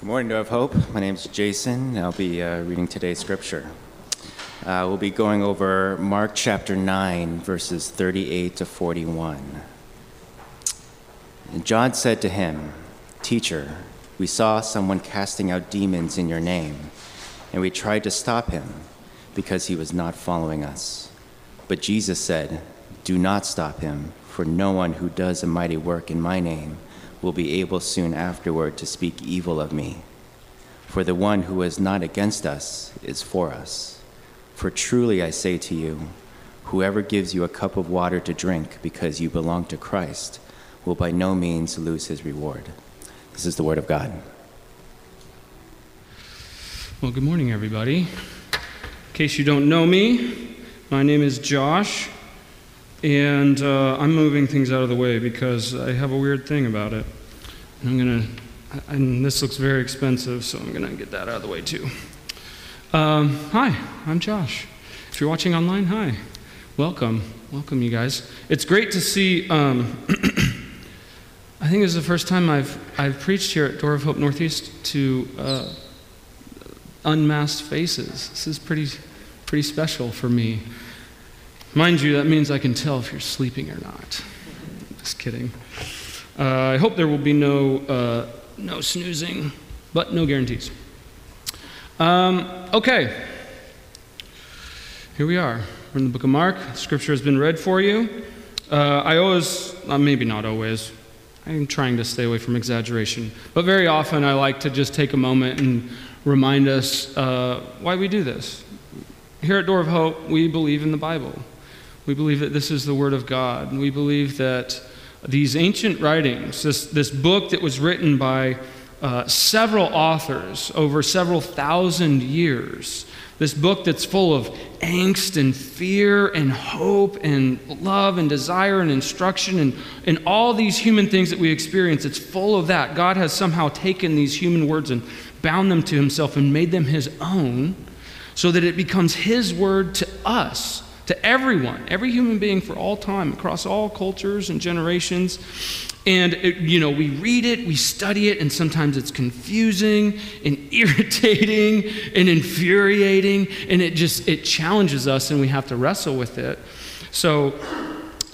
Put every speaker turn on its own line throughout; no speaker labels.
Good morning, Door of Hope. My name is Jason. I'll be uh, reading today's scripture. Uh, we'll be going over Mark chapter 9, verses 38 to 41. And John said to him, Teacher, we saw someone casting out demons in your name, and we tried to stop him because he was not following us. But Jesus said, Do not stop him, for no one who does a mighty work in my name will be able soon afterward to speak evil of me. For the one who is not against us is for us. For truly I say to you, whoever gives you a cup of water to drink because you belong to Christ will by no means lose his reward. This is the word of God.
Well, good morning, everybody. In case you don't know me, my name is Josh. And uh, I'm moving things out of the way because I have a weird thing about it. I'm to, and this looks very expensive, so I'm to get that out of the way too. Um, hi, I'm Josh. If you're watching online, hi. Welcome. Welcome, you guys. It's great to see. Um, I think this is the first time I've, I've preached here at Door of Hope Northeast to uh, unmasked faces. This is pretty, pretty special for me. Mind you, that means I can tell if you're sleeping or not. Just kidding. Uh, I hope there will be no, uh, no snoozing, but no guarantees. Um, okay. Here we are. We're in the book of Mark. Scripture has been read for you. Uh, I always, uh, maybe not always, I'm trying to stay away from exaggeration, but very often I like to just take a moment and remind us uh, why we do this. Here at Door of Hope, we believe in the Bible. We believe that this is the Word of God. We believe that these ancient writings, this, this book that was written by uh, several authors over several thousand years, this book that's full of angst and fear and hope and love and desire and instruction and, and all these human things that we experience, it's full of that. God has somehow taken these human words and bound them to Himself and made them His own so that it becomes His word to us to everyone, every human being for all time, across all cultures and generations. And, it, you know, we read it, we study it, and sometimes it's confusing and irritating and infuriating, and it just, it challenges us and we have to wrestle with it. So,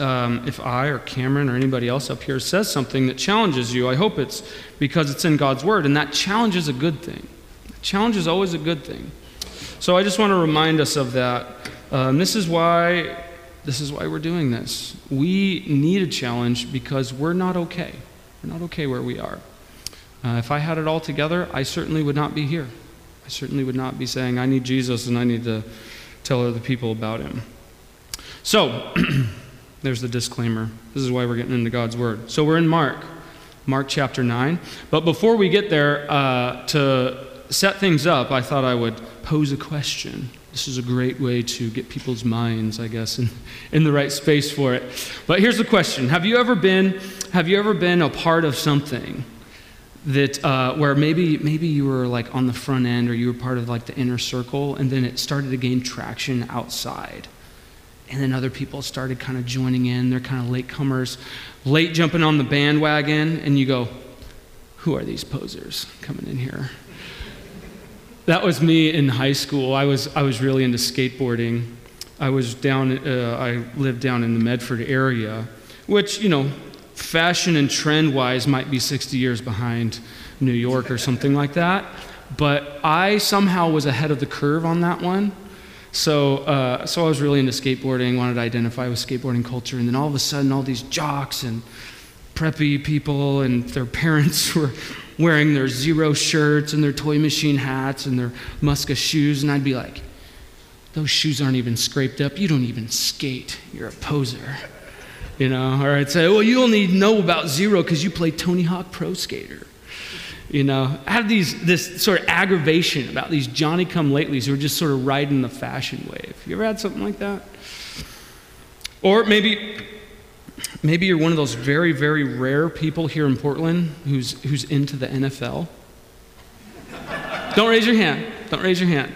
um, if I or Cameron or anybody else up here says something that challenges you, I hope it's because it's in God's Word, and that challenge is a good thing. Challenge is always a good thing. So I just want to remind us of that um, this is why this is why we're doing this. We need a challenge because we're not okay. We're not okay where we are. Uh, if I had it all together, I certainly would not be here. I certainly would not be saying, I need Jesus and I need to tell other people about him. So, there's the disclaimer. This is why we're getting into God's Word. So, we're in Mark, Mark chapter 9. But before we get there, uh, to set things up, I thought I would pose a question this is a great way to get people's minds, I guess, in, in the right space for it. But here's the question Have you ever been, have you ever been a part of something that, uh, where maybe, maybe you were like on the front end or you were part of like the inner circle and then it started to gain traction outside? And then other people started kind of joining in. They're kind of latecomers, late jumping on the bandwagon, and you go, Who are these posers coming in here? That was me in high school. I was, I was really into skateboarding. I was down, uh, I lived down in the Medford area, which, you know, fashion and trend wise might be 60 years behind New York or something like that. But I somehow was ahead of the curve on that one. So, uh, so I was really into skateboarding, wanted to identify with skateboarding culture, and then all of a sudden, all these jocks and preppy people and their parents were wearing their zero shirts and their toy machine hats and their Muska shoes, and I'd be like, those shoes aren't even scraped up. You don't even skate. You're a poser. You know, or I'd say, well, you only know about zero because you play Tony Hawk Pro Skater. You know, I had these, this sort of aggravation about these Johnny come latelys who are just sort of riding the fashion wave. You ever had something like that? Or maybe Maybe you're one of those very, very rare people here in Portland who's, who's into the NFL. Don't raise your hand. Don't raise your hand.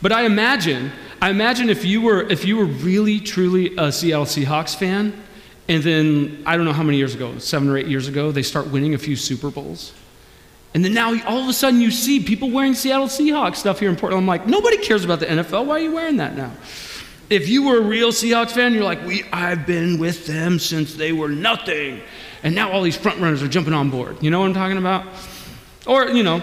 But I imagine, I imagine if you were, if you were really, truly a Seattle Seahawks fan, and then I don't know how many years ago, seven or eight years ago, they start winning a few Super Bowls, And then now all of a sudden you see people wearing Seattle Seahawks stuff here in Portland. I'm like, nobody cares about the NFL. Why are you wearing that now? If you were a real Seahawks fan, you're like, we, I've been with them since they were nothing. And now all these front runners are jumping on board. You know what I'm talking about? Or, you know,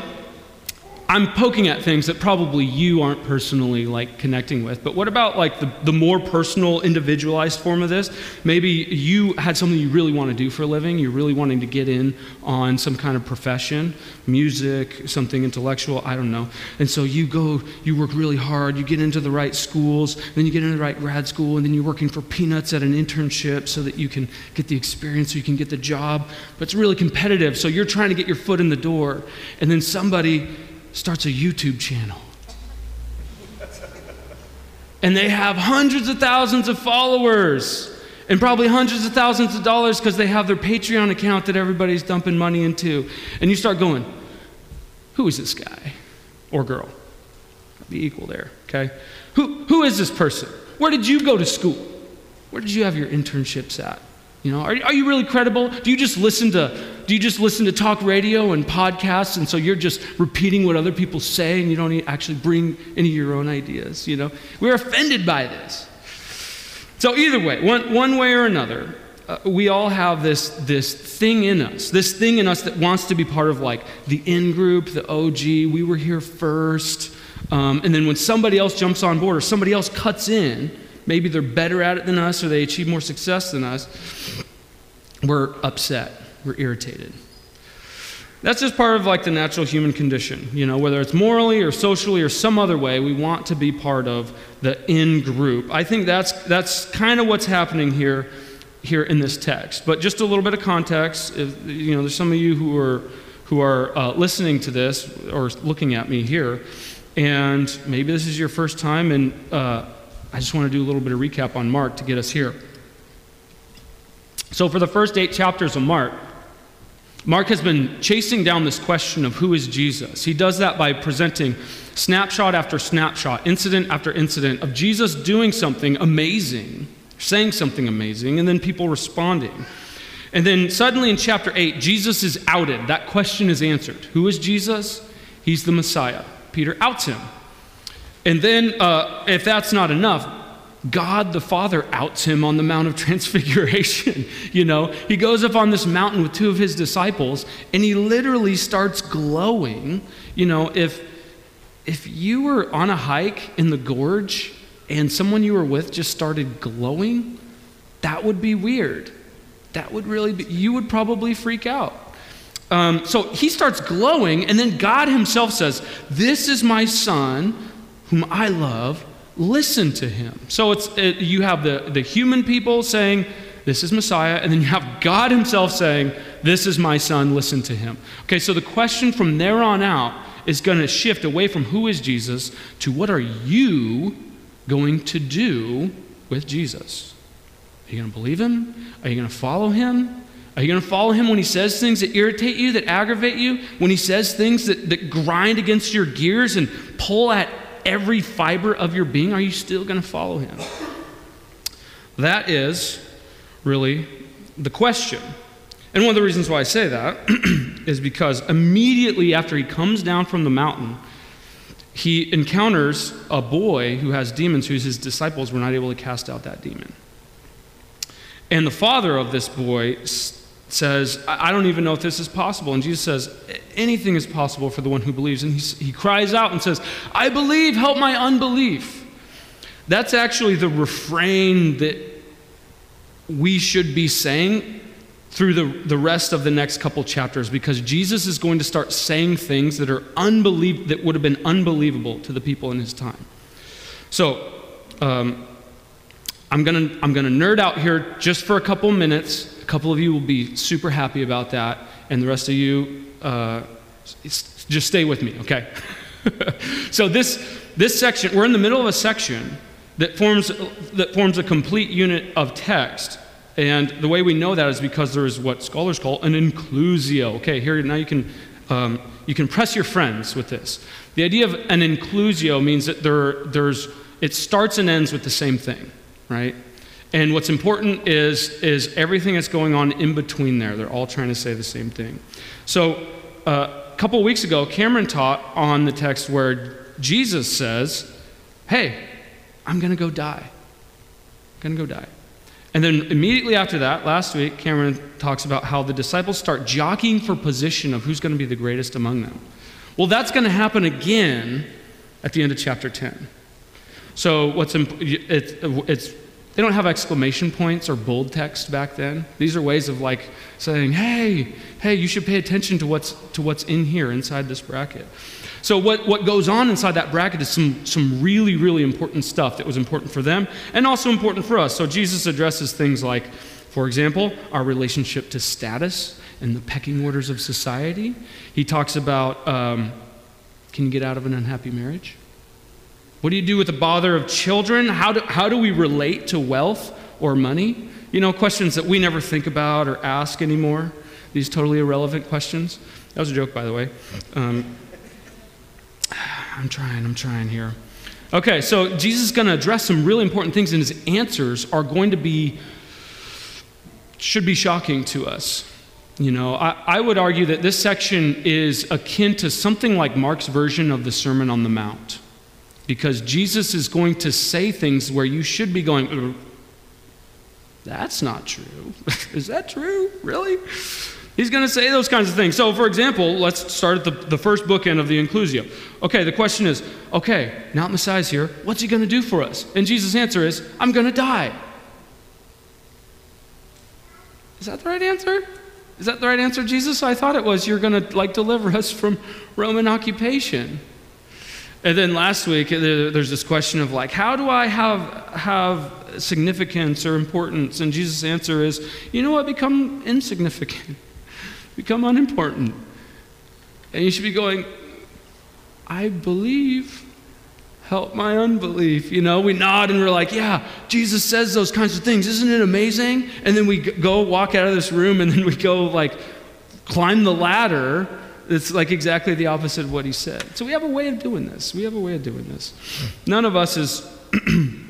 I'm poking at things that probably you aren't personally like connecting with. But what about like the, the more personal, individualized form of this? Maybe you had something you really want to do for a living. You're really wanting to get in on some kind of profession, music, something intellectual, I don't know. And so you go, you work really hard, you get into the right schools, then you get into the right grad school, and then you're working for peanuts at an internship so that you can get the experience, so you can get the job. But it's really competitive. So you're trying to get your foot in the door. And then somebody starts a YouTube channel. And they have hundreds of thousands of followers and probably hundreds of thousands of dollars because they have their Patreon account that everybody's dumping money into. And you start going, who is this guy or girl? Be equal there, okay? Who, who is this person? Where did you go to school? Where did you have your internships at? You know, are, are you really credible? Do you just listen to do you just listen to talk radio and podcasts and so you're just repeating what other people say and you don't actually bring any of your own ideas, you know? We're offended by this. So either way, one, one way or another, uh, we all have this, this thing in us, this thing in us that wants to be part of like the in group, the OG, we were here first. Um, and then when somebody else jumps on board or somebody else cuts in, maybe they're better at it than us or they achieve more success than us, we're upset, we're irritated. That's just part of like the natural human condition, you know, whether it's morally or socially or some other way, we want to be part of the in group. I think that's that's kind of what's happening here here in this text. But just a little bit of context, if, you know, there's some of you who are who are uh, listening to this or looking at me here, and maybe this is your first time, and uh, I just want to do a little bit of recap on Mark to get us here. So, for the first eight chapters of Mark, Mark has been chasing down this question of who is Jesus. He does that by presenting snapshot after snapshot, incident after incident of Jesus doing something amazing, saying something amazing, and then people responding. And then suddenly in chapter 8, Jesus is outed. That question is answered. Who is Jesus? He's the Messiah. Peter outs him. And then, uh, if that's not enough, God the Father outs him on the Mount of Transfiguration. you know, he goes up on this mountain with two of his disciples and he literally starts glowing. You know, if if you were on a hike in the gorge and someone you were with just started glowing, that would be weird. That would really be, you would probably freak out. Um, so he starts glowing, and then God himself says, This is my son whom I love listen to him. So it's, it, you have the, the human people saying, This is Messiah, and then you have God himself saying, This is my son, listen to him. Okay, so the question from there on out is going to shift away from who is Jesus to what are you going to do with Jesus? Are you going to believe him? Are you going to follow him? Are you going to follow him when he says things that irritate you, that aggravate you? When he says things that, that grind against your gears and pull at every fiber of your being, are you still going to follow him? That is really the question. And one of the reasons why I say that is because immediately after he comes down from the mountain, he encounters a boy who has demons, whose his disciples were not able to cast out that demon. And the father of this boy says, I don't even know if this is possible. And Jesus says, Anything is possible for the one who believes. And he, he cries out and says, I believe, help my unbelief. That's actually the refrain that we should be saying through the, the rest of the next couple chapters because Jesus is going to start saying things that are unbelievable, that would have been unbelievable to the people in his time. So, um, I'm going to I'm going to nerd out here just for a couple minutes couple of you will be super happy about that, and the rest of you, uh, just stay with me, okay? so this this section, we're in the middle of a section that forms that forms a complete unit of text. And the way we know that is because there is what scholars call an inclusio. Okay, here now you can um, you can press your friends with this. The idea of an inclusio means that there there's it starts and ends with the same thing, right? And what's important is, is everything that's going on in between there. They're all trying to say the same thing. So, uh, couple of weeks ago, Cameron taught on the text where Jesus says, Hey, I'm going to go die. I'm going to go die. And then immediately after that, last week, Cameron talks about how the disciples start jockeying for position of who's going to be the greatest among them. Well, that's going to happen again at the end of chapter 10. So what's imp- it's, it's they don't have exclamation points or bold text back then. These are ways of like saying, "Hey, hey, you should pay attention to what's to what's in here inside this bracket." So what, what goes on inside that bracket is some, some really, really important stuff that was important for them and also important for us. So Jesus addresses things like, for example, our relationship to status and the pecking orders of society. He talks about um, can you get out of an unhappy marriage? What do you do with the bother of children? How do, how do we relate to wealth or money? You know, questions that we never think about or ask anymore. These totally irrelevant questions. That was a joke, by the way. Um, I'm trying, I'm trying here. Okay, so Jesus is going to address some really important things, and his answers are going to be, should be shocking to us. You know, I, I would argue that this section is akin to something like Mark's version of the Sermon on the Mount. Because Jesus is going to say things where you should be going, uh, that's not true. is that true? Really? He's going to say those kinds of things. So, for example, let's start at the, the first bookend of the inclusio. Okay, the question is okay, now Messiah's here. What's he going to do for us? And Jesus' answer is, I'm going to die. Is that the right answer? Is that the right answer, Jesus? I thought it was you're going to like deliver us from Roman occupation. And then last week, there's this question of like, how do I have, have significance or importance? And Jesus' answer is, you know what? Become insignificant become unimportant. And you should be going, I believe. Help my unbelief. You know, we nod and we're like, yeah, Jesus says those kinds of things. Isn't it amazing? And then we go walk out of this room and then we go like climb the ladder. It's like exactly the opposite of what he said. So we have a way of doing this. We have a way of doing this. None of us is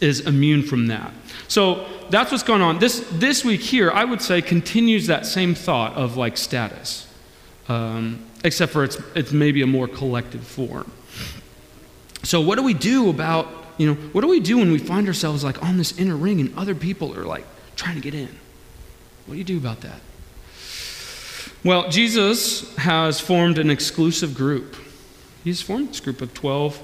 is immune from that. So that's what's going on. This, this week here, I would say, continues that same thought of like status, um, except for it's, it's maybe a more collective form. So, what do we do about, you know, what do we do when we find ourselves like on this inner ring and other people are like trying to get in? What do you do about that? Well, Jesus has formed an exclusive group. He's formed this group of 12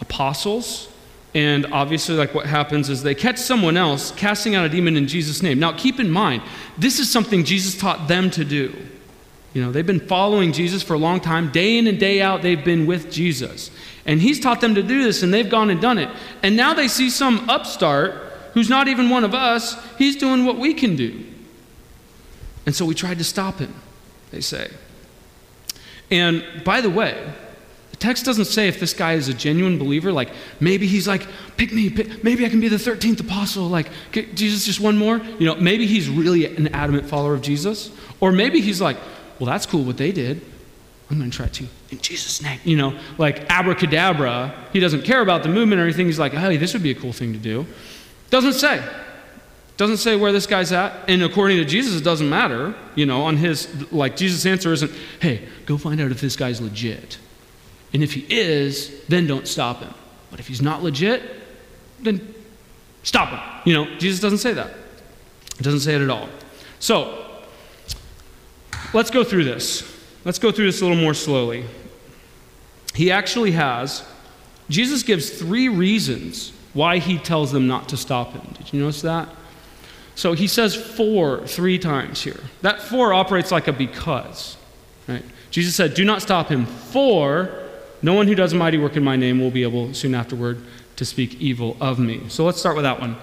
apostles and obviously, like what happens is they catch someone else casting out a demon in Jesus' name. Now, keep in mind, this is something Jesus taught them to do. You know, they've been following Jesus for a long time. Day in and day out, they've been with Jesus. And he's taught them to do this, and they've gone and done it. And now they see some upstart who's not even one of us. He's doing what we can do. And so we tried to stop him, they say. And by the way, the text doesn't say if this guy is a genuine believer, like maybe he's like, pick me, pick, maybe I can be the 13th apostle, like, Jesus, just one more. You know, maybe he's really an adamant follower of Jesus. Or maybe he's like, well, that's cool what they did. I'm going to try to in Jesus' name. You know, like abracadabra. He doesn't care about the movement or anything. He's like, hey, this would be a cool thing to do. Doesn't say. Doesn't say where this guy's at. And according to Jesus, it doesn't matter. You know, on his, like, Jesus' answer isn't, hey, go find out if this guy's legit. And if he is, then don't stop him. But if he's not legit, then stop him. You know, Jesus doesn't say that. It doesn't say it at all. So, let's go through this. Let's go through this a little more slowly. He actually has, Jesus gives three reasons why he tells them not to stop him. Did you notice that? So he says for three times here. That for operates like a because. Right? Jesus said, Do not stop him, for no one who does a mighty work in my name will be able soon afterward to speak evil of me. So let's start with that one.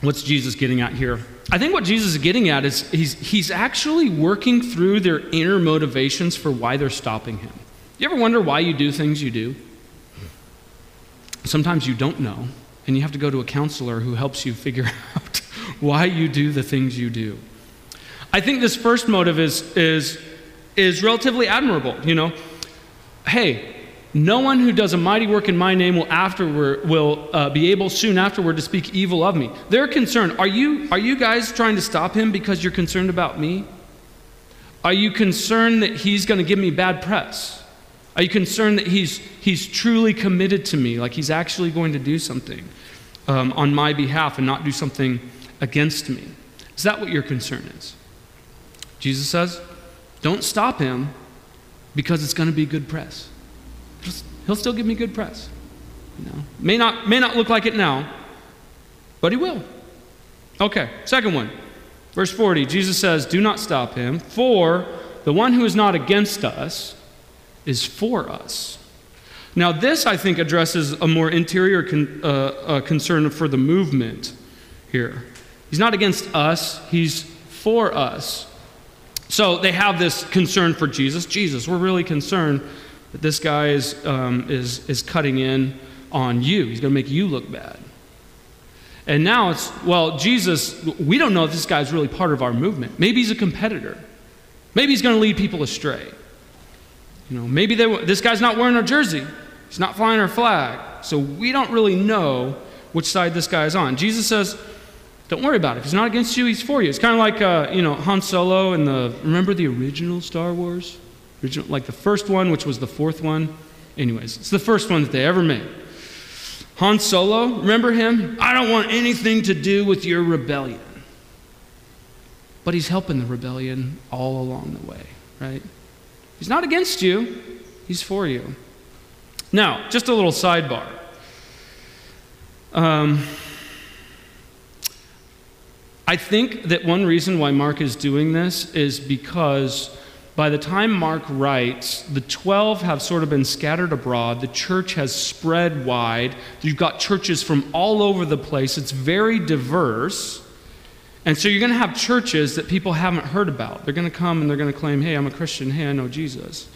What's Jesus getting at here? I think what Jesus is getting at is he's, he's actually working through their inner motivations for why they're stopping him. You ever wonder why you do things you do? Sometimes you don't know, and you have to go to a counselor who helps you figure out why you do the things you do. I think this first motive is, is is relatively admirable. You know, hey, no one who does a mighty work in my name will afterward will uh, be able soon afterward to speak evil of me. They're concerned. Are you are you guys trying to stop him because you're concerned about me? Are you concerned that he's going to give me bad press? Are you concerned that he's, he's truly committed to me, like he's actually going to do something um, on my behalf and not do something against me? Is that what your concern is? Jesus says, don't stop him because it's going to be good press. He'll still give me good press. You know, may not, may not look like it now, but he will. Okay, second one. Verse 40, Jesus says, Do not stop him, for the one who is not against us is for us. Now, this, I think, addresses a more interior con- uh, uh, concern for the movement here. He's not against us, he's for us. So they have this concern for Jesus. Jesus, we're really concerned that this guy is, um, is, is cutting in on you. He's going to make you look bad. And now it's, well, Jesus, we don't know if this guy's really part of our movement. Maybe he's a competitor. Maybe he's going to lead people astray. You know, maybe they, this guy's not wearing our jersey. He's not flying our flag. So we don't really know which side this guy is on. Jesus says, don't worry about it. If he's not against you, he's for you. It's kind of like, uh, you know, Han Solo and the, remember the original Star Wars? Original, like the first one, which was the fourth one. Anyways, it's the first one that they ever made. Han Solo, remember him? I don't want anything to do with your rebellion. But he's helping the rebellion all along the way, right? He's not against you, he's for you. Now, just a little sidebar. Um, I think that one reason why Mark is doing this is because by the time Mark writes, the 12 have sort of been scattered abroad. The church has spread wide. You've got churches from all over the place. It's very diverse. And so you're going to have churches that people haven't heard about. They're going to come and they're going to claim, hey, I'm a Christian. Hey, I know Jesus.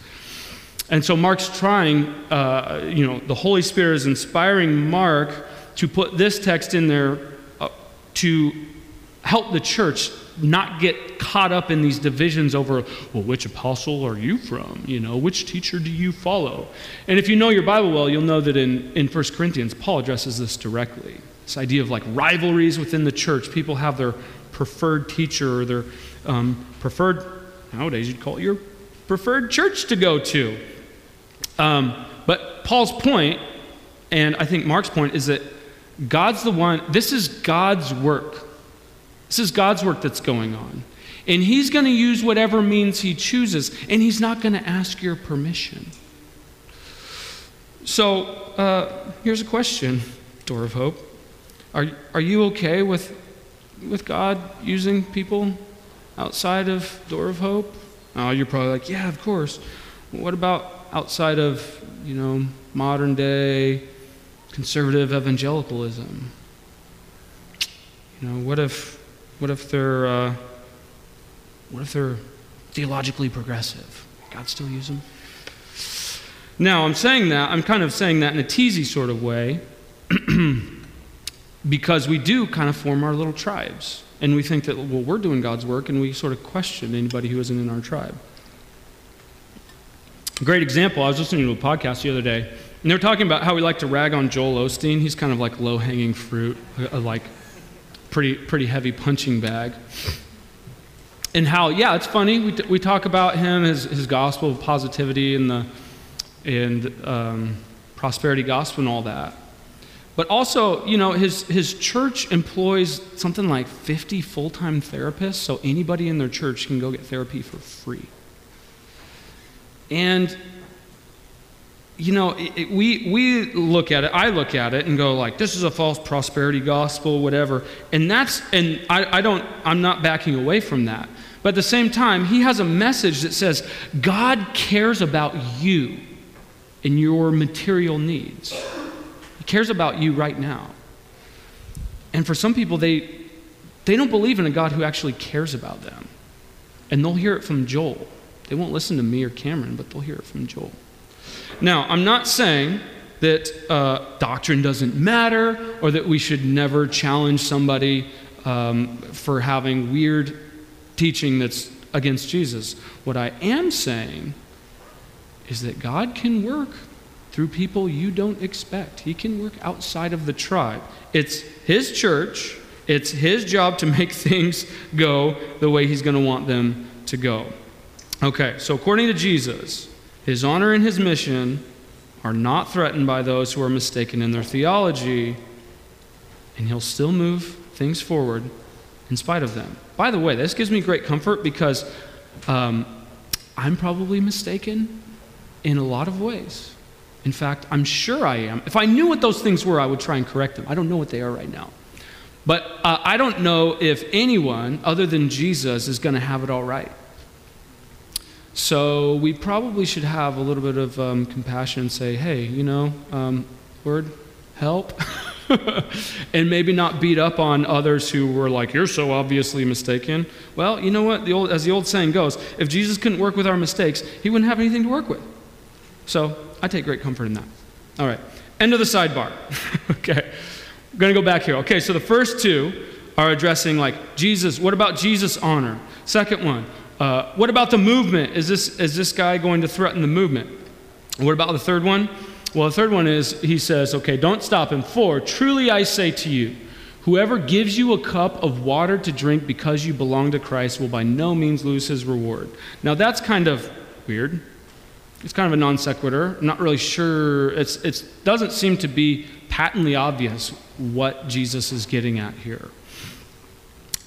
And so Mark's trying, uh, you know, the Holy Spirit is inspiring Mark to put this text in there uh, to help the church not get caught up in these divisions over, well, which apostle are you from? You know, which teacher do you follow? And if you know your Bible well, you'll know that in, in 1 Corinthians, Paul addresses this directly. This idea of like rivalries within the church. People have their preferred teacher or their um, preferred, nowadays you'd call it your preferred church to go to. Um, but Paul's point, and I think Mark's point, is that God's the one, this is God's work. This is God's work that's going on. And He's going to use whatever means He chooses, and He's not going to ask your permission. So, uh, here's a question, Door of Hope. Are, are you okay with, with God using people outside of Door of Hope? Oh, you're probably like, yeah, of course. What about outside of, you know, modern day conservative evangelicalism? You know, what if what if they're, uh, what if they're theologically progressive? God still use them? Now, I'm saying that, I'm kind of saying that in a teasy sort of way because we do kind of form our little tribes. And we think that, well, we're doing God's work, and we sort of question anybody who isn't in our tribe. A great example, I was listening to a podcast the other day, and they were talking about how we like to rag on Joel Osteen. He's kind of like low hanging fruit, like pretty, pretty heavy punching bag. And how, yeah, it's funny. We, we talk about him, his, his gospel of positivity and the and um, prosperity gospel and all that. But also, you know, his, his church employs something like 50 full time therapists, so anybody in their church can go get therapy for free. And you know, it, it, we, we look at it, I look at it and go like, this is a false prosperity gospel, whatever. And that's, and I, I don't, I'm not backing away from that. But at the same time, he has a message that says, God cares about you and your material needs. Cares about you right now. And for some people, they, they don't believe in a God who actually cares about them. And they'll hear it from Joel. They won't listen to me or Cameron, but they'll hear it from Joel. Now, I'm not saying that uh, doctrine doesn't matter or that we should never challenge somebody um, for having weird teaching that's against Jesus. What I am saying is that God can work through people you don't expect. He can work outside of the tribe. It's His church, it's His job to make things go the way He's going to want them to go. Okay, so according to Jesus, his honor and his mission are not threatened by those who are mistaken in their theology, and he'll still move things forward in spite of them. By the way, this gives me great comfort because um, I'm probably mistaken in a lot of ways. In fact, I'm sure I am. If I knew what those things were, I would try and correct them. I don't know what they are right now. But uh, I don't know if anyone other than Jesus is going to have it all right. So we probably should have a little bit of um, compassion and say, hey, you know, um, Lord, help. and maybe not beat up on others who were like, you're so obviously mistaken. Well, you know what? The old, as the old saying goes, if Jesus couldn't work with our mistakes, he wouldn't have anything to work with. So I take great comfort in that. All right, end of the sidebar. okay, I'm going to go back here. Okay, so the first two are addressing like Jesus. What about Jesus' honor? Second one, uh, what about the movement? Is this, is this guy going to threaten the movement? What about the third one? Well, the third one is he says, okay, don't stop him. For truly I say to you, whoever gives you a cup of water to drink because you belong to Christ will by no means lose his reward. Now that's kind of weird. It's kind of a non sequitur. I'm not really sure. it doesn't seem to be patently obvious what Jesus is getting at here.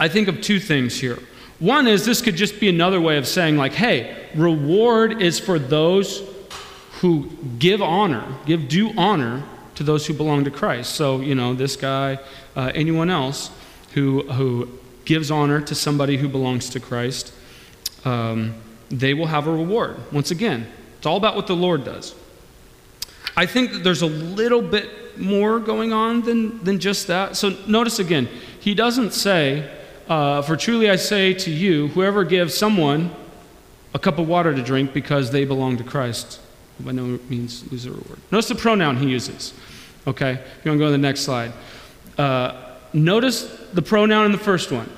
I think of two things here. One is this could just be another way of saying, like, hey, reward is for those who give honor, give due honor to those who belong to Christ. So, you know, this guy, uh, anyone else who, who gives honor to somebody who belongs to Christ, um, they will have a reward. Once again, it's all about what the Lord does. I think that there's a little bit more going on than, than just that. So notice again, he doesn't say, uh, For truly I say to you, whoever gives someone a cup of water to drink because they belong to Christ, by no means lose a reward. Notice the pronoun he uses. Okay, if you want to go to the next slide. Uh, notice the pronoun in the first one,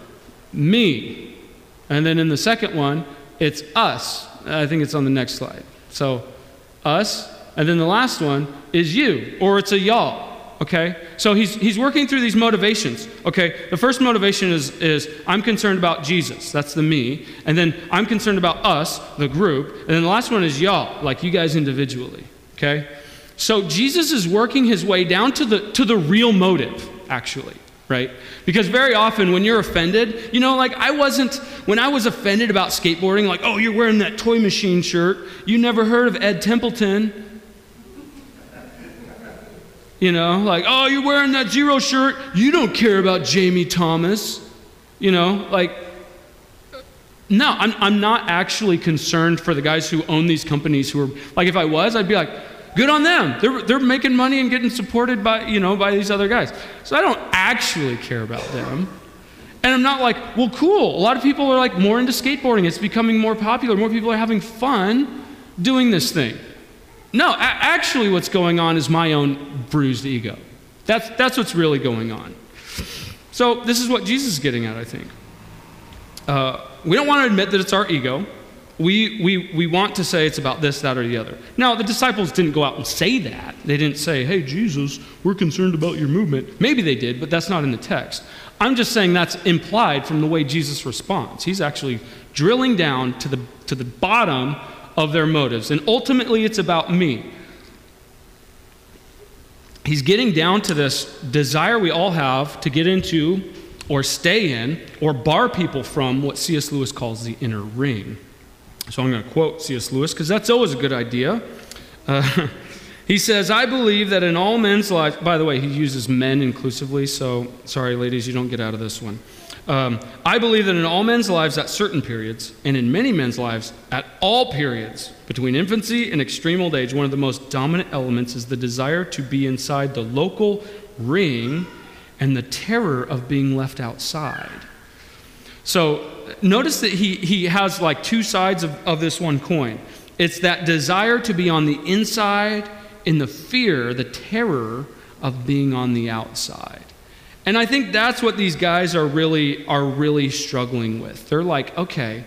me. And then in the second one, it's us. I think it's on the next slide. So, us, and then the last one is you, or it's a y'all. Okay? So he's, he's working through these motivations. Okay? The first motivation is, is I'm concerned about Jesus. That's the me. And then I'm concerned about us, the group. And then the last one is y'all, like you guys individually. Okay? So Jesus is working his way down to the, to the real motive, actually right? Because very often when you're offended, you know, like I wasn't, when I was offended about skateboarding, like, oh, you're wearing that toy machine shirt, you never heard of Ed Templeton. You know, like, oh, you're wearing that zero shirt, you don't care about Jamie Thomas. You know, like, no, I'm, I'm not actually concerned for the guys who own these companies who are, like, if I was, I'd be like, Good on them. They're, they're making money and getting supported by, you know, by these other guys. So I don't actually care about them. And I'm not like, well, cool. A lot of people are like more into skateboarding. It's becoming more popular. More people are having fun doing this thing. No, a- actually, what's going on is my own bruised ego. That's, that's what's really going on. So, this is what Jesus is getting at, I think. Uh, we don't want to admit that it's our ego we, we, we want to say it's about this, that, or the other. Now, the disciples didn't go out and say that. They didn't say, hey, Jesus, we're concerned about your movement. Maybe they did, but that's not in the text. I'm just saying that's implied from the way Jesus responds. He's actually drilling down to the, to the bottom of their motives. And ultimately, it's about me. He's getting down to this desire we all have to get into or stay in or bar people from what C.S. Lewis calls the inner ring. So I'm going to quote C.S. Lewis because that's always a good idea. Uh, he says, I believe that in all men's lives, by the way, he uses men inclusively, so sorry, ladies, you don't get out of this one. Um, I believe that in all men's lives at certain periods, and in many men's lives at all periods, between infancy and extreme old age, one of the most dominant elements is the desire to be inside the local ring and the terror of being left outside. So notice that he, he has like two sides of, of this one coin. It's that desire to be on the inside in the fear, the terror of being on the outside. And I think that's what these guys are really are really struggling with. They're like, okay,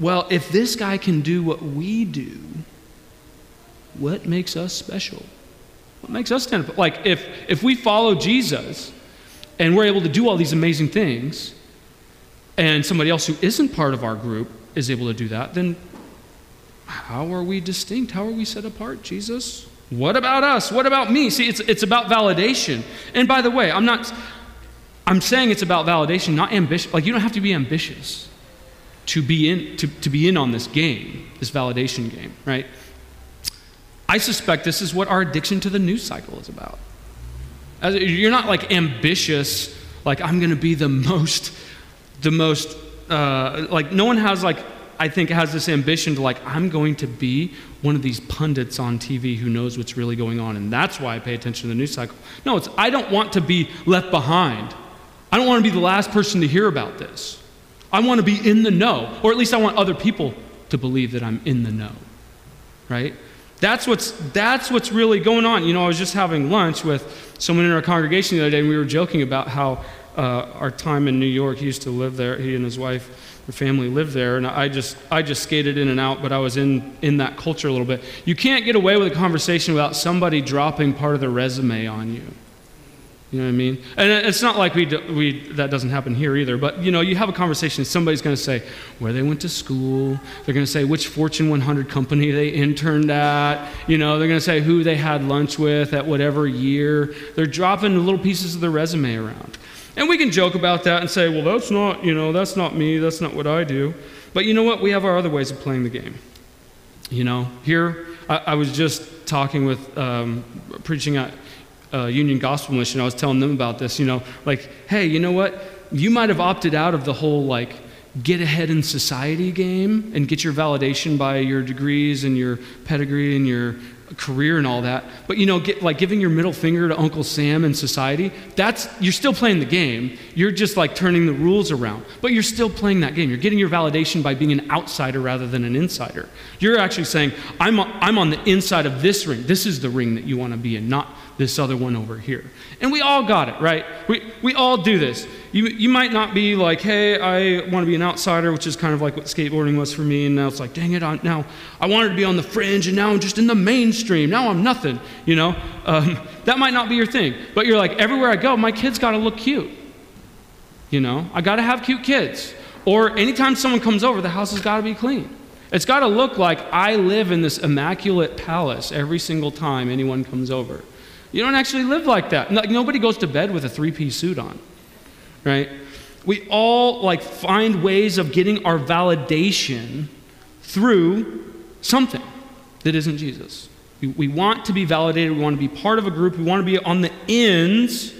well, if this guy can do what we do, what makes us special? What makes us stand up? Like if if we follow Jesus and we're able to do all these amazing things, and somebody else who isn't part of our group is able to do that, then how are we distinct? How are we set apart, Jesus? What about us? What about me? See, it's, it's about validation. And by the way, I'm not, I'm saying it's about validation, not ambition. Like, you don't have to be ambitious to be in, to, to be in on this game, this validation game, right? I suspect this is what our addiction to the news cycle is about. As, you're not like ambitious, like, I'm going to be the most, the most, uh, like, no one has like I think, has this ambition to, like, I'm going to be one of these pundits on TV who knows what's really going on, and that's why I pay attention to the news cycle. No, it's, I don't want to be left behind. I don't want to be the last person to hear about this. I want to be in the know, or at least I want other people to believe that I'm in the know, right? That's what's, that's what's really going on. You know, I was just having lunch with someone in our congregation the other day, and we were joking about how uh, our time in New York, he used to live there, he and his wife her family lived there, and I just, I just skated in and out, but I was in, in that culture a little bit. You can't get away with a conversation without somebody dropping part of their resume on you. You know what I mean? And it's not like we, do, we that doesn't happen here either, but you know, you have a conversation, somebody's going to say where they went to school, they're going to say which Fortune 100 company they interned at, you know, they're going to say who they had lunch with at whatever year. They're dropping little pieces of their resume around. And we can joke about that and say, well, that's not, you know, that's not me, that's not what I do. But you know what? We have our other ways of playing the game. You know, here, I, I was just talking with, um, preaching at uh, Union Gospel Mission. I was telling them about this, you know, like, hey, you know what? You might have opted out of the whole, like, get ahead in society game and get your validation by your degrees and your pedigree and your career and all that. But you know, get, like giving your middle finger to Uncle Sam in society, that's you're still playing the game. You're just like turning the rules around. But you're still playing that game. You're getting your validation by being an outsider rather than an insider. You're actually saying, I'm, I'm on the inside of this ring. This is the ring that you want to be in, not this other one over here. And we all got it, right? We, we all do this. You, you might not be like, hey, I want to be an outsider, which is kind of like what skateboarding was for me. And now it's like, dang it, I, now I wanted to be on the fringe, and now I'm just in the mainstream. Now I'm nothing, you know? Um, that might not be your thing. But you're like, everywhere I go, my kids got to look cute. You know, I got to have cute kids. Or anytime someone comes over, the house has got to be clean. It's got to look like I live in this immaculate palace every single time anyone comes over. You don't actually live like that. Like, nobody goes to bed with a three piece suit on, right? We all like find ways of getting our validation through something that isn't Jesus. We, we want to be validated. We want to be part of a group. We want to be on the ends.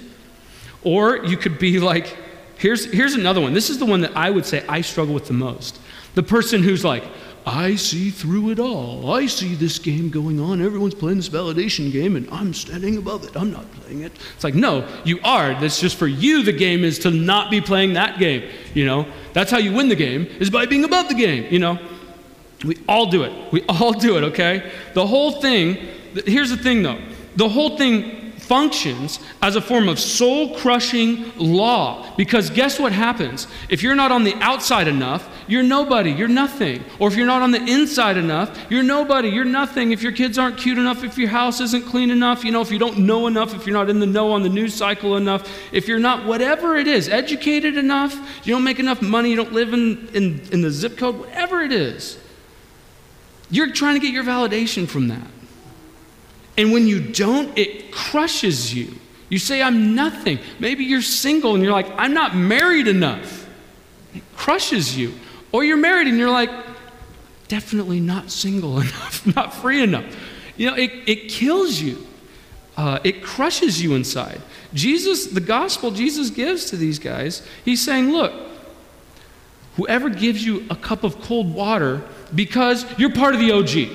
Or you could be like, here's, here's another one. This is the one that I would say I struggle with the most. The person who's like, I see through it all. I see this game going on. Everyone's playing this validation game, and I'm standing above it. I'm not playing it. It's like, no, you are. That's just for you, the game is to not be playing that game. You know, that's how you win the game, is by being above the game. You know, we all do it. We all do it, okay? The whole thing, here's the thing though the whole thing functions as a form of soul crushing law. Because guess what happens? If you're not on the outside enough, you're nobody, you're nothing. Or if you're not on the inside enough, you're nobody, you're nothing. If your kids aren't cute enough, if your house isn't clean enough, you know, if you don't know enough, if you're not in the know on the news cycle enough, if you're not whatever it is, educated enough, you don't make enough money, you don't live in, in, in the zip code, whatever it is, you're trying to get your validation from that. And when you don't, it crushes you. You say, I'm nothing. Maybe you're single and you're like, I'm not married enough. It crushes you. Or you're married and you're like, definitely not single enough, not free enough. You know, it, it kills you, uh, it crushes you inside. Jesus, the gospel Jesus gives to these guys, he's saying, look, whoever gives you a cup of cold water because you're part of the OG,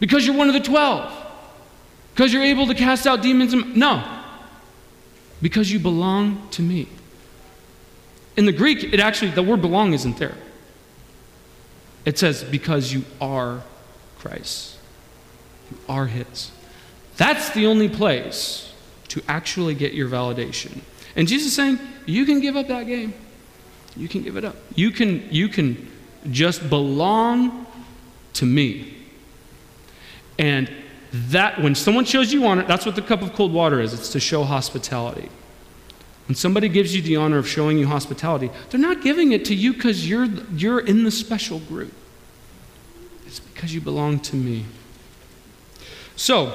because you're one of the 12 because you're able to cast out demons? No. Because you belong to me. In the Greek, it actually, the word belong isn't there. It says, because you are Christ. You are His. That's the only place to actually get your validation. And Jesus is saying, you can give up that game. You can give it up. You can, you can just belong to me. And that when someone shows you honor, that's what the cup of cold water is. It's to show hospitality. When somebody gives you the honor of showing you hospitality, they're not giving it to you because you're, you're in the special group. It's because you belong to me. So,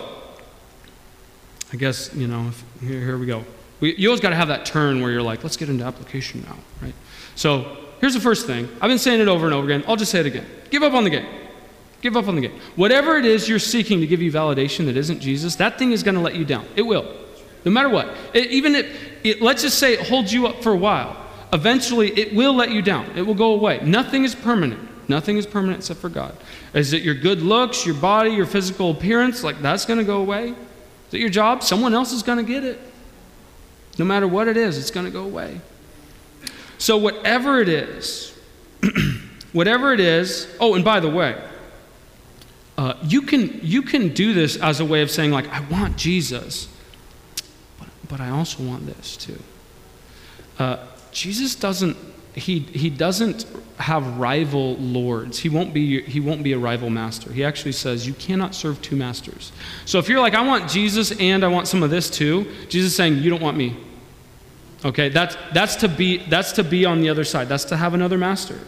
I guess, you know, if, here, here we go. We, you always got to have that turn where you're like, let's get into application now, right? So, here's the first thing. I've been saying it over and over again. I'll just say it again. Give up on the game. Give up on the game. Whatever it is you're seeking to give you validation that isn't Jesus, that thing is going to let you down. It will. No matter what. It, even if, it, let's just say it holds you up for a while. Eventually, it will let you down. It will go away. Nothing is permanent. Nothing is permanent except for God. Is it your good looks, your body, your physical appearance? Like that's going to go away? Is it your job? Someone else is going to get it. No matter what it is, it's going to go away. So, whatever it is, whatever it is, oh, and by the way, uh, you, can, you can do this as a way of saying, like, I want Jesus, but, but I also want this too. Uh, Jesus doesn't, he, he doesn't have rival lords. He won't, be, he won't be a rival master. He actually says, You cannot serve two masters. So if you're like, I want Jesus and I want some of this too, Jesus is saying, You don't want me. Okay, that's, that's, to be, that's to be on the other side. That's to have another master.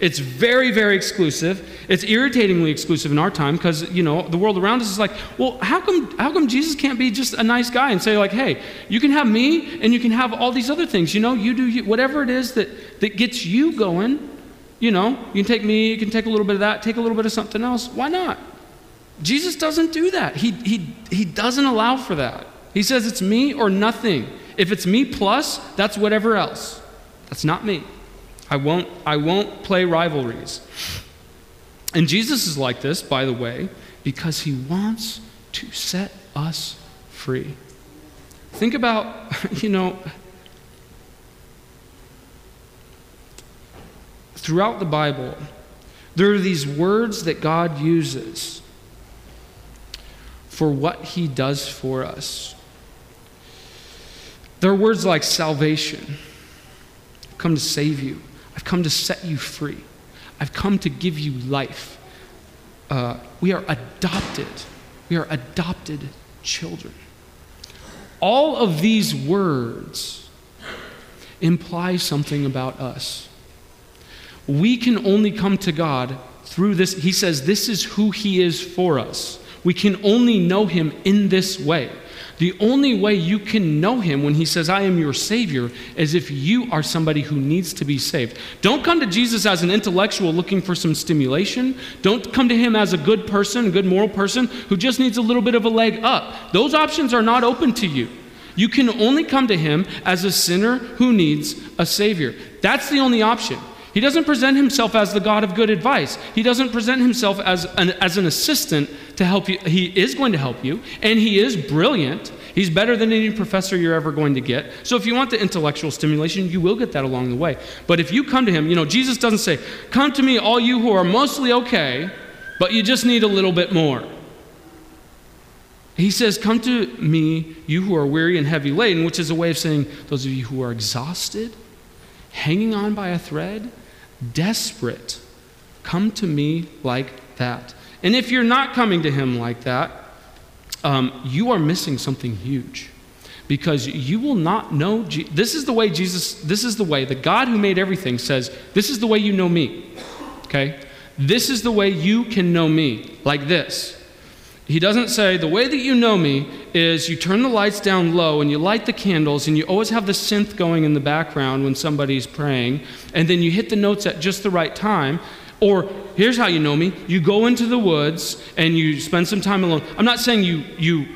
It's very, very exclusive. It's irritatingly exclusive in our time because, you know, the world around us is like, well, how come, how come Jesus can't be just a nice guy and say, like, hey, you can have me and you can have all these other things. You know, you do you, whatever it is that, that gets you going. You know, you can take me, you can take a little bit of that, take a little bit of something else. Why not? Jesus doesn't do that. He, he, he doesn't allow for that. He says it's me or nothing. If it's me plus, that's whatever else. That's not me. I won't, I won't play rivalries. And Jesus is like this, by the way, because he wants to set us free. Think about, you know, throughout the Bible, there are these words that God uses for what he does for us. There are words like salvation, come to save you, I've come to set you free, I've come to give you life. Uh, we are adopted, we are adopted children. All of these words imply something about us we can only come to God through this. He says this is who He is for us. We can only know Him in this way. The only way you can know Him when He says, I am your Savior, is if you are somebody who needs to be saved. Don't come to Jesus as an intellectual looking for some stimulation. Don't come to Him as a good person, a good moral person who just needs a little bit of a leg up. Those options are not open to you. You can only come to Him as a sinner who needs a Savior. That's the only option. He doesn't present himself as the God of good advice. He doesn't present himself as an, as an assistant to help you. He is going to help you, and he is brilliant. He's better than any professor you're ever going to get. So if you want the intellectual stimulation, you will get that along the way. But if you come to him, you know, Jesus doesn't say, Come to me, all you who are mostly okay, but you just need a little bit more. He says, Come to me, you who are weary and heavy laden, which is a way of saying, Those of you who are exhausted, hanging on by a thread, desperate, come to me like that. And if you're not coming to him like that, um, you are missing something huge. Because you will not know Je- this is the way jesus this is the way the god who made everything says this is the way you know me. Okay? This is the way you can know me. Like this. He doesn't say, the way that you know me is you turn the lights down low and you light the candles and you always have the synth going in the background when somebody's praying, and then you hit the notes at just the right time. Or here's how you know me you go into the woods and you spend some time alone. I'm not saying you, you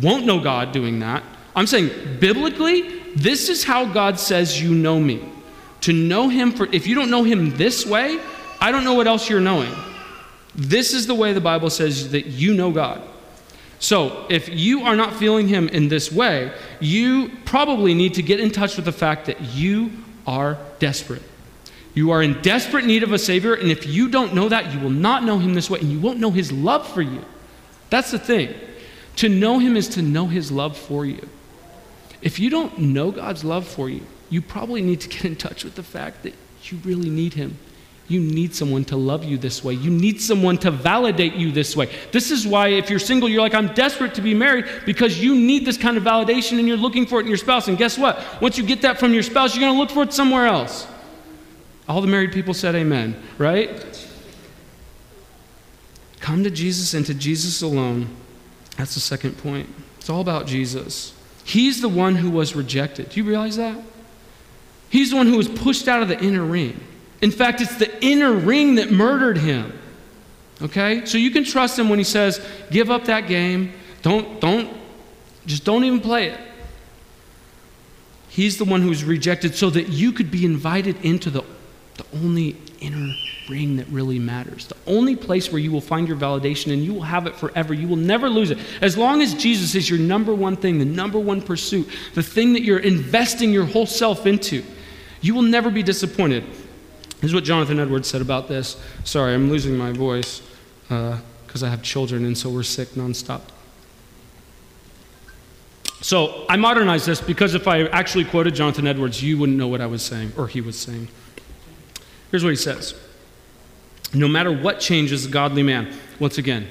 won't know God doing that. I'm saying biblically, this is how God says you know me. To know Him for, if you don't know Him this way, I don't know what else you're knowing. This is the way the Bible says that you know God. So, if you are not feeling Him in this way, you probably need to get in touch with the fact that you are desperate. You are in desperate need of a Savior, and if you don't know that, you will not know Him this way, and you won't know His love for you. That's the thing. To know Him is to know His love for you. If you don't know God's love for you, you probably need to get in touch with the fact that you really need Him you need someone to love you this way. You need someone to validate you this way. This is why, if you're single, you're like, I'm desperate to be married because you need this kind of validation and you're looking for it in your spouse. And guess what? Once you get that from your spouse, you're going to look for it somewhere else. All the married people said amen, right? Come to Jesus and to Jesus alone. That's the second point. It's all about Jesus. He's the one who was rejected. Do you realize that? He's the one who was pushed out of the inner ring. In fact, it's the inner ring that murdered him. Okay? So you can trust him when he says, give up that game. Don't, don't, just don't even play it. He's the one who's rejected so that you could be invited into the, the only inner ring that really matters. The only place where you will find your validation and you will have it forever. You will never lose it. As long as Jesus is your number one thing, the number one pursuit, the thing that you're investing your whole self into, you will never be disappointed. This is what Jonathan Edwards said about this. Sorry, I'm losing my voice because uh, I have children and so we're sick nonstop. So I modernized this because if I actually quoted Jonathan Edwards, you wouldn't know what I was saying or he was saying. Here's what he says No matter what changes a godly man, once again,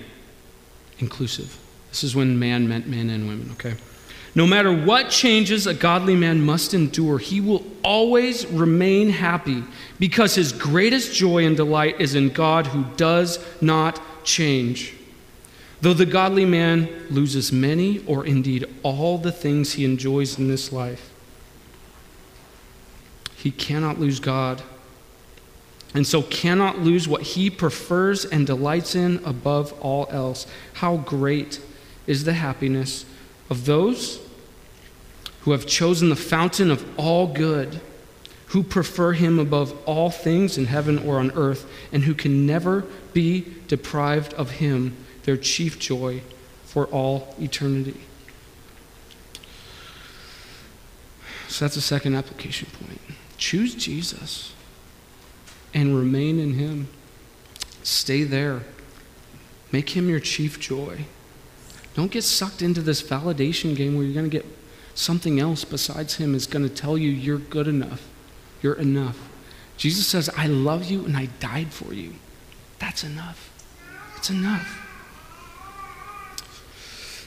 inclusive. This is when man meant men and women, okay? No matter what changes a godly man must endure, he will always remain happy because his greatest joy and delight is in God who does not change. Though the godly man loses many or indeed all the things he enjoys in this life, he cannot lose God and so cannot lose what he prefers and delights in above all else. How great is the happiness of those who have chosen the fountain of all good, who prefer him above all things in heaven or on earth, and who can never be deprived of him, their chief joy for all eternity. So that's the second application point. Choose Jesus and remain in Him. Stay there. Make Him your chief joy. Don't get sucked into this validation game where you're going to get something else besides Him is going to tell you you're good enough. You're enough. Jesus says, I love you and I died for you. That's enough. It's enough.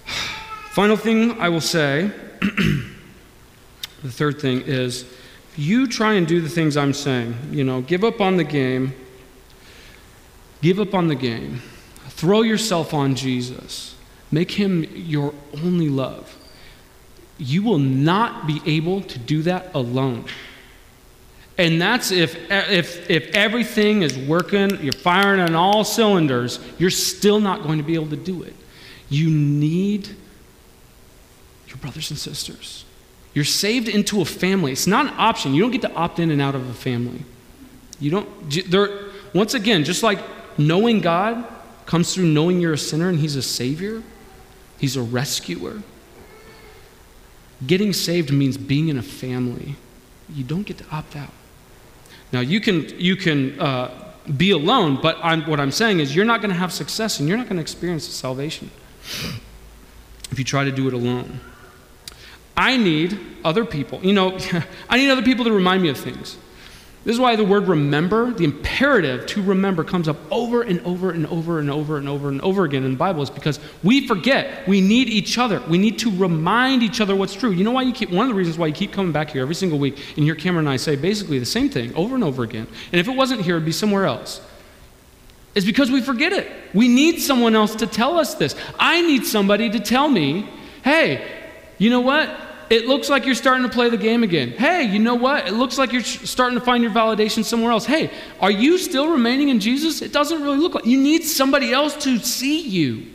Final thing I will say, the third thing is you try and do the things I'm saying, you know, give up on the game, give up on the game, throw yourself on Jesus, make him your only love. You will not be able to do that alone. And that's if, if, if everything is working, you're firing on all cylinders, you're still not going to be able to do it. You need your brothers and sisters. You're saved into a family. It's not an option. You don't get to opt in and out of a family. You don't, there, once again, just like knowing God comes through knowing you're a sinner and He's a Savior, He's a rescuer. Getting saved means being in a family. You don't get to opt out. Now, you can, you can uh, be alone, but I'm, what I'm saying is you're not going to have success and you're not going to experience salvation if you try to do it alone. I need other people. You know, I need other people to remind me of things. This is why the word remember, the imperative to remember, comes up over and over and over and over and over and over again in the Bible, is because we forget. We need each other. We need to remind each other what's true. You know why you keep, one of the reasons why you keep coming back here every single week and hear Cameron and I say basically the same thing over and over again. And if it wasn't here, it'd be somewhere else. Is because we forget it. We need someone else to tell us this. I need somebody to tell me, hey, you know what? It looks like you're starting to play the game again. Hey, you know what? It looks like you're starting to find your validation somewhere else. Hey, are you still remaining in Jesus? It doesn't really look like you need somebody else to see you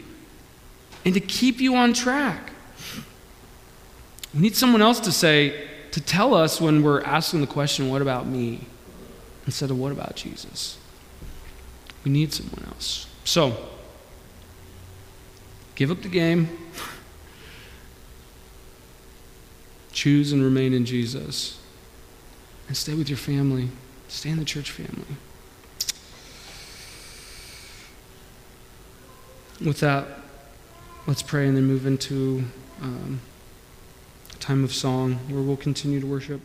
and to keep you on track. We need someone else to say, to tell us when we're asking the question, what about me? Instead of what about Jesus? We need someone else. So, give up the game. Choose and remain in Jesus. And stay with your family. Stay in the church family. With that, let's pray and then move into um, time of song where we'll continue to worship.